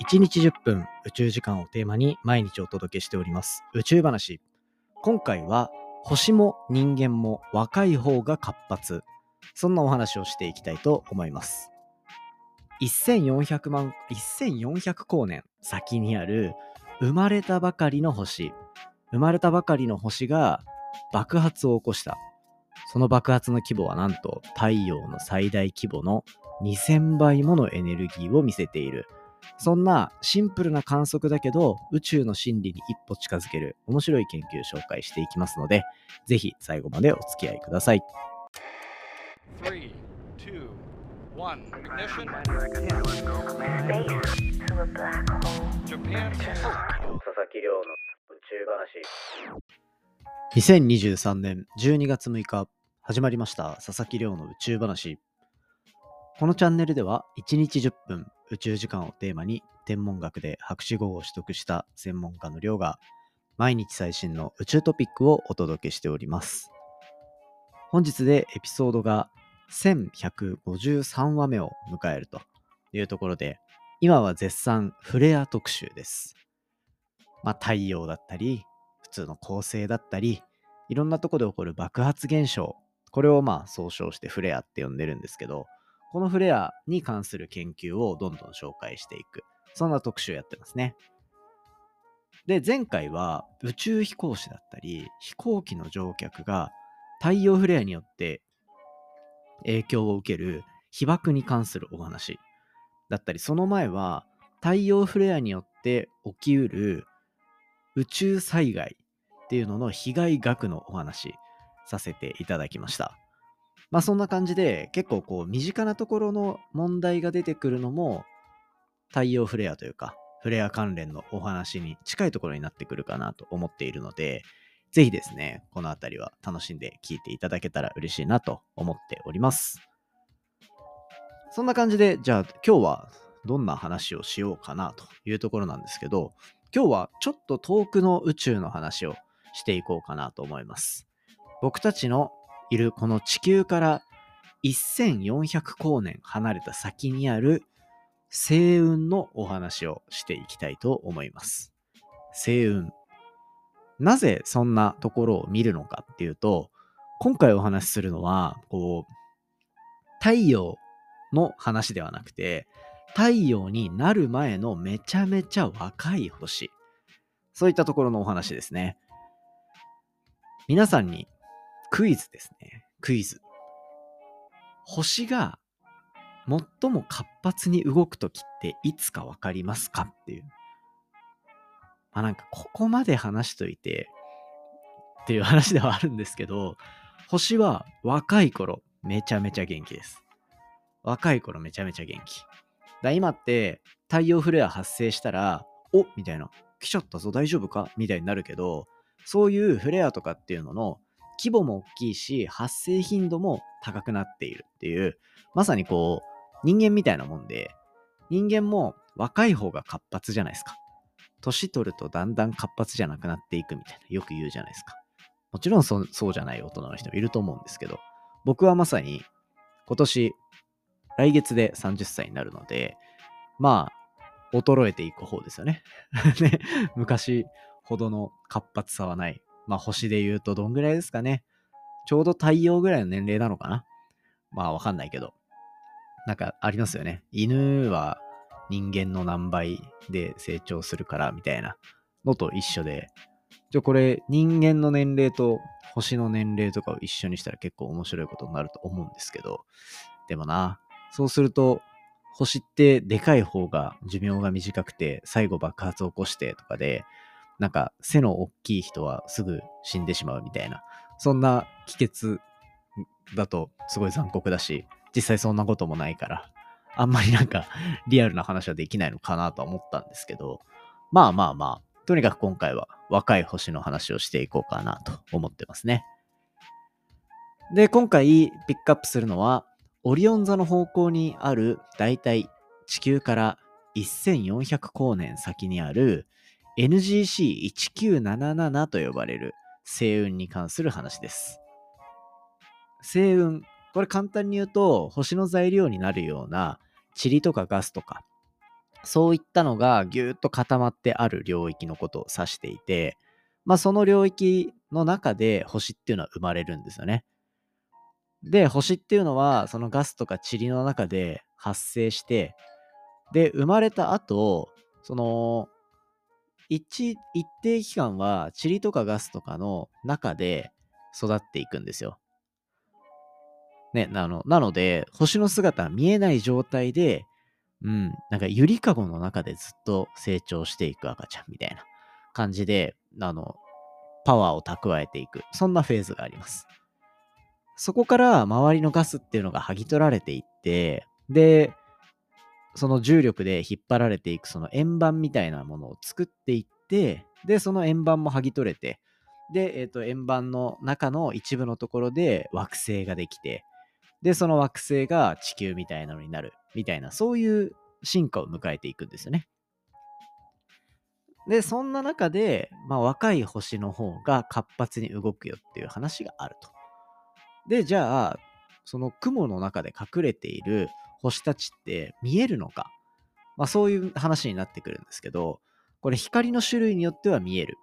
1日10分宇宙時間をテーマに毎日お届けしております。宇宙話。今回は星も人間も若い方が活発。そんなお話をしていきたいと思います。1400万1400光年先にある生まれたばかりの星。生まれたばかりの星が爆発を起こした。その爆発の規模はなんと太陽の最大規模の2000倍ものエネルギーを見せている。そんなシンプルな観測だけど宇宙の真理に一歩近づける面白い研究紹介していきますのでぜひ最後までお付き合いください。Three, two, one, ignition. Japan. 佐々木亮の宇宙話2023年12月6日始まりました佐々木亮の宇宙話このチャンネルでは1日10分宇宙時間をテーマに天文学で博士号を取得した専門家の亮が毎日最新の宇宙トピックをお届けしております。本日でエピソードが1153話目を迎えるというところで今は絶賛フレア特集です。まあ太陽だったり普通の恒星だったりいろんなとこで起こる爆発現象これをまあ総称してフレアって呼んでるんですけどこのフレアに関する研究をどんどん紹介していく。そんな特集をやってますね。で、前回は宇宙飛行士だったり、飛行機の乗客が太陽フレアによって影響を受ける被爆に関するお話だったり、その前は太陽フレアによって起きうる宇宙災害っていうのの被害額のお話させていただきました。まあそんな感じで結構こう身近なところの問題が出てくるのも太陽フレアというかフレア関連のお話に近いところになってくるかなと思っているのでぜひですねこの辺りは楽しんで聞いていただけたら嬉しいなと思っております。そんな感じでじゃあ今日はどんな話をしようかなというところなんですけど今日はちょっと遠くの宇宙の話をしていこうかなと思います。僕たちのいるこの地球から1400光年離れた先にある星雲のお話をしていきたいと思います。星雲。なぜそんなところを見るのかっていうと、今回お話しするのは、こう、太陽の話ではなくて、太陽になる前のめちゃめちゃ若い星。そういったところのお話ですね。皆さんにクイズですね。クイズ。星が最も活発に動くときっていつかわかりますかっていう。まあなんかここまで話しといてっていう話ではあるんですけど、星は若い頃めちゃめちゃ元気です。若い頃めちゃめちゃ元気。だ今って太陽フレア発生したら、おみたいな、来ちゃったぞ大丈夫か？みたいになるけど、そういうフレアとかっていうのの規模も大きいし、発生頻度も高くなっているっていう、まさにこう、人間みたいなもんで、人間も若い方が活発じゃないですか。年取るとだんだん活発じゃなくなっていくみたいな、よく言うじゃないですか。もちろんそそうじゃない大人の人もいると思うんですけど、僕はまさに今年、来月で30歳になるので、まあ、衰えていく方ですよね。ね昔ほどの活発さはないまあ星で言うとどんぐらいですかね。ちょうど太陽ぐらいの年齢なのかなまあわかんないけど。なんかありますよね。犬は人間の何倍で成長するからみたいなのと一緒で。じゃこれ人間の年齢と星の年齢とかを一緒にしたら結構面白いことになると思うんですけど。でもな、そうすると星ってでかい方が寿命が短くて最後爆発を起こしてとかでなんか背の大きい人はすぐ死んでしまうみたいな、そんな帰結だとすごい残酷だし、実際そんなこともないから、あんまりなんか リアルな話はできないのかなとは思ったんですけど、まあまあまあ、とにかく今回は若い星の話をしていこうかなと思ってますね。で、今回ピックアップするのは、オリオン座の方向にある、だいたい地球から1400光年先にある NGC1977 と呼ばれる星雲に関する話です。星雲、これ簡単に言うと、星の材料になるような塵とかガスとか、そういったのがぎゅーっと固まってある領域のことを指していて、まあその領域の中で星っていうのは生まれるんですよね。で、星っていうのはそのガスとか塵の中で発生して、で、生まれた後、その、一、一定期間は塵とかガスとかの中で育っていくんですよ。ね、なの、なので、星の姿は見えない状態で、うん、なんかゆりかごの中でずっと成長していく赤ちゃんみたいな感じで、あの、パワーを蓄えていく。そんなフェーズがあります。そこから周りのガスっていうのが剥ぎ取られていって、で、その重力で引っ張られていくその円盤みたいなものを作っていって、で、その円盤も剥ぎ取れて、で、えっ、と、円盤の中の一部のところで惑星ができて、で、その惑星が地球みたいなのになる、みたいな、そういう進化を迎えていくんですよね。で、そんな中で、まあ、若い星の方が活発に動くよっていう話があると。で、じゃあ、その雲の中で隠れている星たちって見えるのか？まあ、そういう話になってくるんですけど、これ光の種類によっては見える。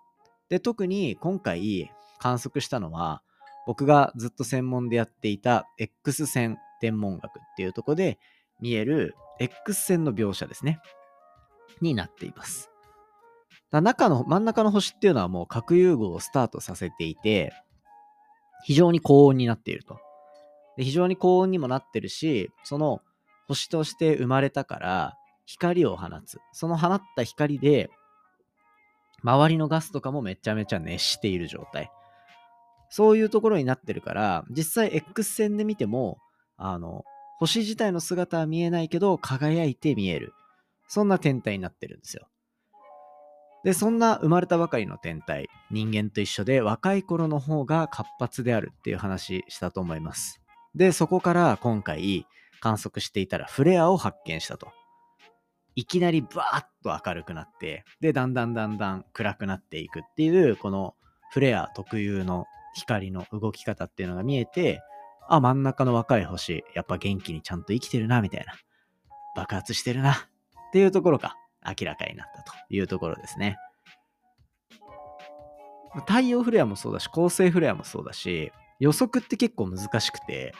で、特に今回観測したのは、僕がずっと専門でやっていた X 線天文学っていうとこで見える X 線の描写ですね。になっています。中の、真ん中の星っていうのはもう核融合をスタートさせていて、非常に高温になっていると。で非常に高温にもなってるし、その星として生まれたから光を放つ。その放った光で、周りのガスとかもめちゃめちゃ熱している状態。そういうところになってるから、実際 X 線で見ても、あの、星自体の姿は見えないけど、輝いて見える。そんな天体になってるんですよ。で、そんな生まれたばかりの天体、人間と一緒で若い頃の方が活発であるっていう話したと思います。で、そこから今回観測していたらフレアを発見したと。いきなりバーッと明るくなって、で、だんだんだんだん暗くなっていくっていう、このフレア特有の光の動き方っていうのが見えて、あ、真ん中の若い星、やっぱ元気にちゃんと生きてるな、みたいな。爆発してるな、っていうところが明らかになったというところですね。太陽フレアもそうだし、恒星フレアもそうだし、予測って結構難しくて、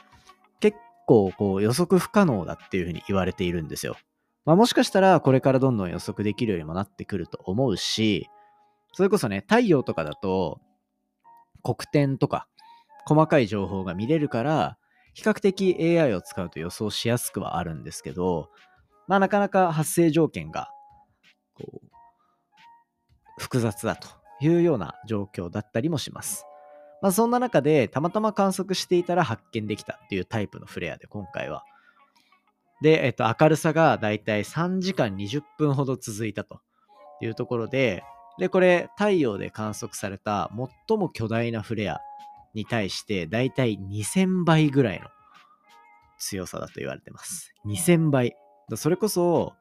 構こう予測不可能だっていうふうに言われているんですよ。まあ、もしかしたらこれからどんどん予測できるようにもなってくると思うし、それこそね、太陽とかだと、黒点とか細かい情報が見れるから、比較的 AI を使うと予想しやすくはあるんですけど、まあなかなか発生条件が、こう、複雑だというような状況だったりもします。まあそんな中で、たまたま観測していたら発見できたっていうタイプのフレアで今回は。で、えっと、明るさがだいたい3時間20分ほど続いたというところで、で、これ、太陽で観測された最も巨大なフレアに対して、だいたい2000倍ぐらいの強さだと言われてます。2000倍。それこそ、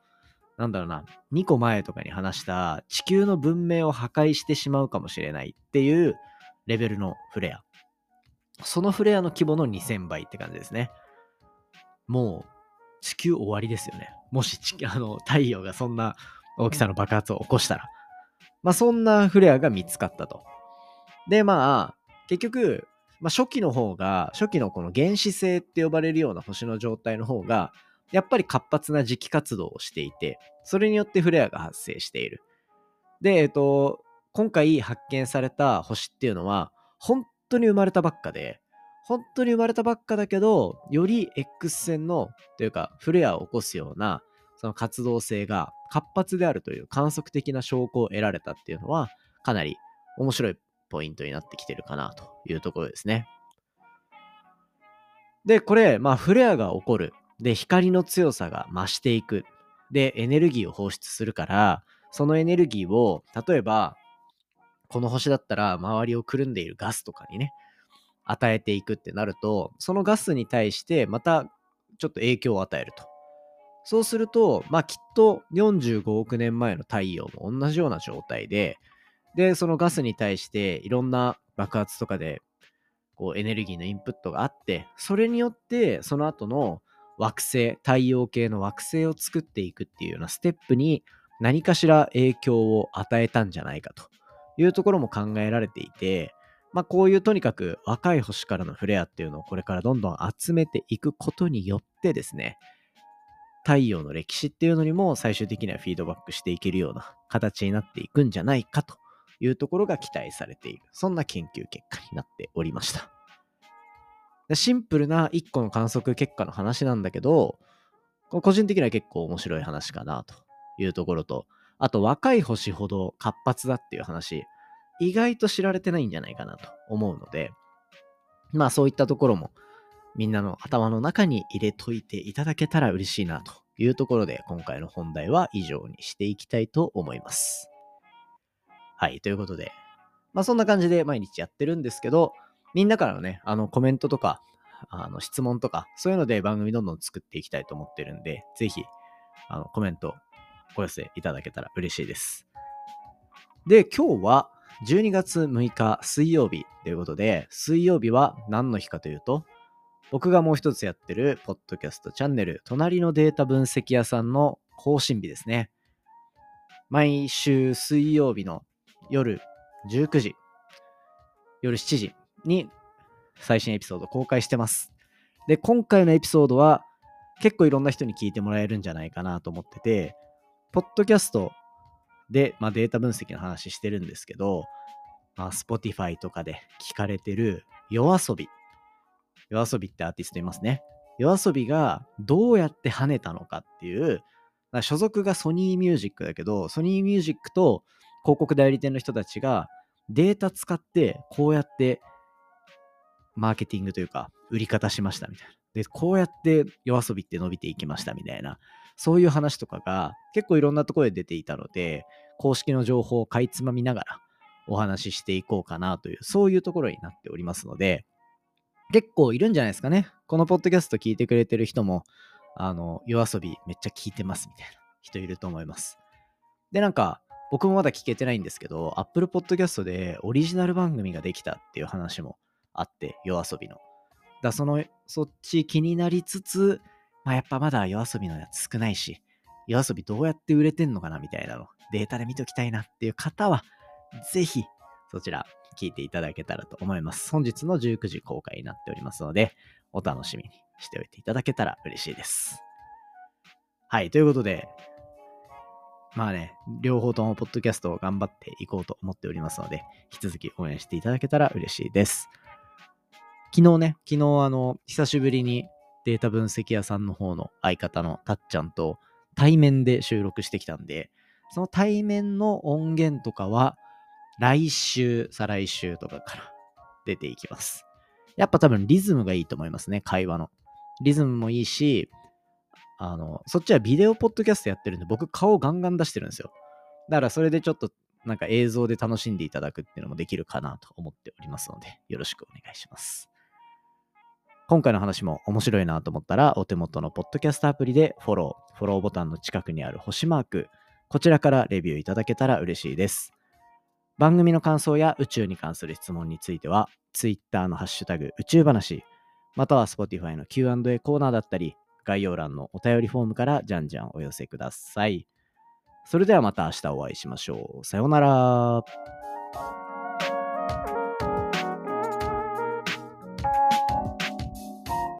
なんだろうな、2個前とかに話した地球の文明を破壊してしまうかもしれないっていうレベルのフレア。そのフレアの規模の2000倍って感じですね。もう、地球終わりですよね。もし地あの太陽がそんな大きさの爆発を起こしたら。まあそんなフレアが見つかったと。で、まあ、結局、まあ、初期の方が、初期のこの原始星って呼ばれるような星の状態の方が、やっぱり活発な磁気活動をしていて、それによってフレアが発生している。で、えっと、今回発見された星っていうのは、本当に生まれたばっかで、本当に生まれたばっかだけど、より X 線の、というか、フレアを起こすような、その活動性が活発であるという観測的な証拠を得られたっていうのは、かなり面白いポイントになってきてるかなというところですね。で、これ、まあ、フレアが起こる。で、光の強さが増していく。で、エネルギーを放出するから、そのエネルギーを、例えば、この星だったら周りをくるんでいるガスとかにね、与えていくってなると、そのガスに対してまたちょっと影響を与えると。そうすると、まあきっと45億年前の太陽も同じような状態で、で、そのガスに対していろんな爆発とかで、こうエネルギーのインプットがあって、それによってその後の惑星、太陽系の惑星を作っていくっていうようなステップに何かしら影響を与えたんじゃないかというところも考えられていて、まあこういうとにかく若い星からのフレアっていうのをこれからどんどん集めていくことによってですね、太陽の歴史っていうのにも最終的にはフィードバックしていけるような形になっていくんじゃないかというところが期待されている。そんな研究結果になっておりました。シンプルな1個の観測結果の話なんだけど、個人的には結構面白い話かなというところと、あと若い星ほど活発だっていう話、意外と知られてないんじゃないかなと思うので、まあそういったところもみんなの頭の中に入れといていただけたら嬉しいなというところで今回の本題は以上にしていきたいと思います。はい、ということで、まあそんな感じで毎日やってるんですけど、みんなからのね、あのコメントとか、あの質問とか、そういうので番組どんどん作っていきたいと思ってるんで、ぜひ、あのコメントお寄せいただけたら嬉しいです。で、今日は12月6日水曜日ということで、水曜日は何の日かというと、僕がもう一つやってるポッドキャストチャンネル、隣のデータ分析屋さんの更新日ですね。毎週水曜日の夜19時、夜7時に最新エピソード公開してます。で、今回のエピソードは結構いろんな人に聞いてもらえるんじゃないかなと思ってて、ポッドキャストで、まあ、データ分析の話してるんですけど、まあ、Spotify とかで聞かれてる夜遊び夜遊びってアーティストいますね。夜遊びがどうやって跳ねたのかっていう、所属がソニーミュージックだけど、ソニーミュージックと広告代理店の人たちがデータ使ってこうやってマーケティングというか売り方しましたみたいな。で、こうやって夜遊びって伸びていきましたみたいな、そういう話とかが結構いろんなところで出ていたので、公式の情報をかいつまみながらお話ししていこうかなという、そういうところになっておりますので、結構いるんじゃないですかね。このポッドキャスト聞いてくれてる人も、あの、夜遊びめっちゃ聞いてますみたいな人いると思います。で、なんか、僕もまだ聞けてないんですけど、Apple Podcast でオリジナル番組ができたっていう話もあって、夜遊びの。だその、そっち気になりつつ、まあ、やっぱまだ夜遊びのやつ少ないし、夜遊びどうやって売れてんのかなみたいなの、データで見ときたいなっていう方は、ぜひ、そちら聞いていただけたらと思います。本日の19時公開になっておりますので、お楽しみにしておいていただけたら嬉しいです。はい、ということで、まあね、両方ともポッドキャストを頑張っていこうと思っておりますので、引き続き応援していただけたら嬉しいです。昨日ね、昨日あの、久しぶりにデータ分析屋さんの方の相方のたっちゃんと対面で収録してきたんで、その対面の音源とかは、来週、再来週とかから出ていきます。やっぱ多分リズムがいいと思いますね、会話の。リズムもいいし、あの、そっちはビデオポッドキャストやってるんで、僕顔ガンガン出してるんですよ。だからそれでちょっとなんか映像で楽しんでいただくっていうのもできるかなと思っておりますので、よろしくお願いします。今回の話も面白いなと思ったら、お手元のポッドキャストアプリでフォロー、フォローボタンの近くにある星マーク、こちらからレビューいただけたら嬉しいです。番組の感想や宇宙に関する質問については、Twitter のハッシュタグ宇宙話、または Spotify の Q&A コーナーだったり、概要欄のお便りフォームからじゃんじゃんお寄せください。それではまた明日お会いしましょう。さようなら。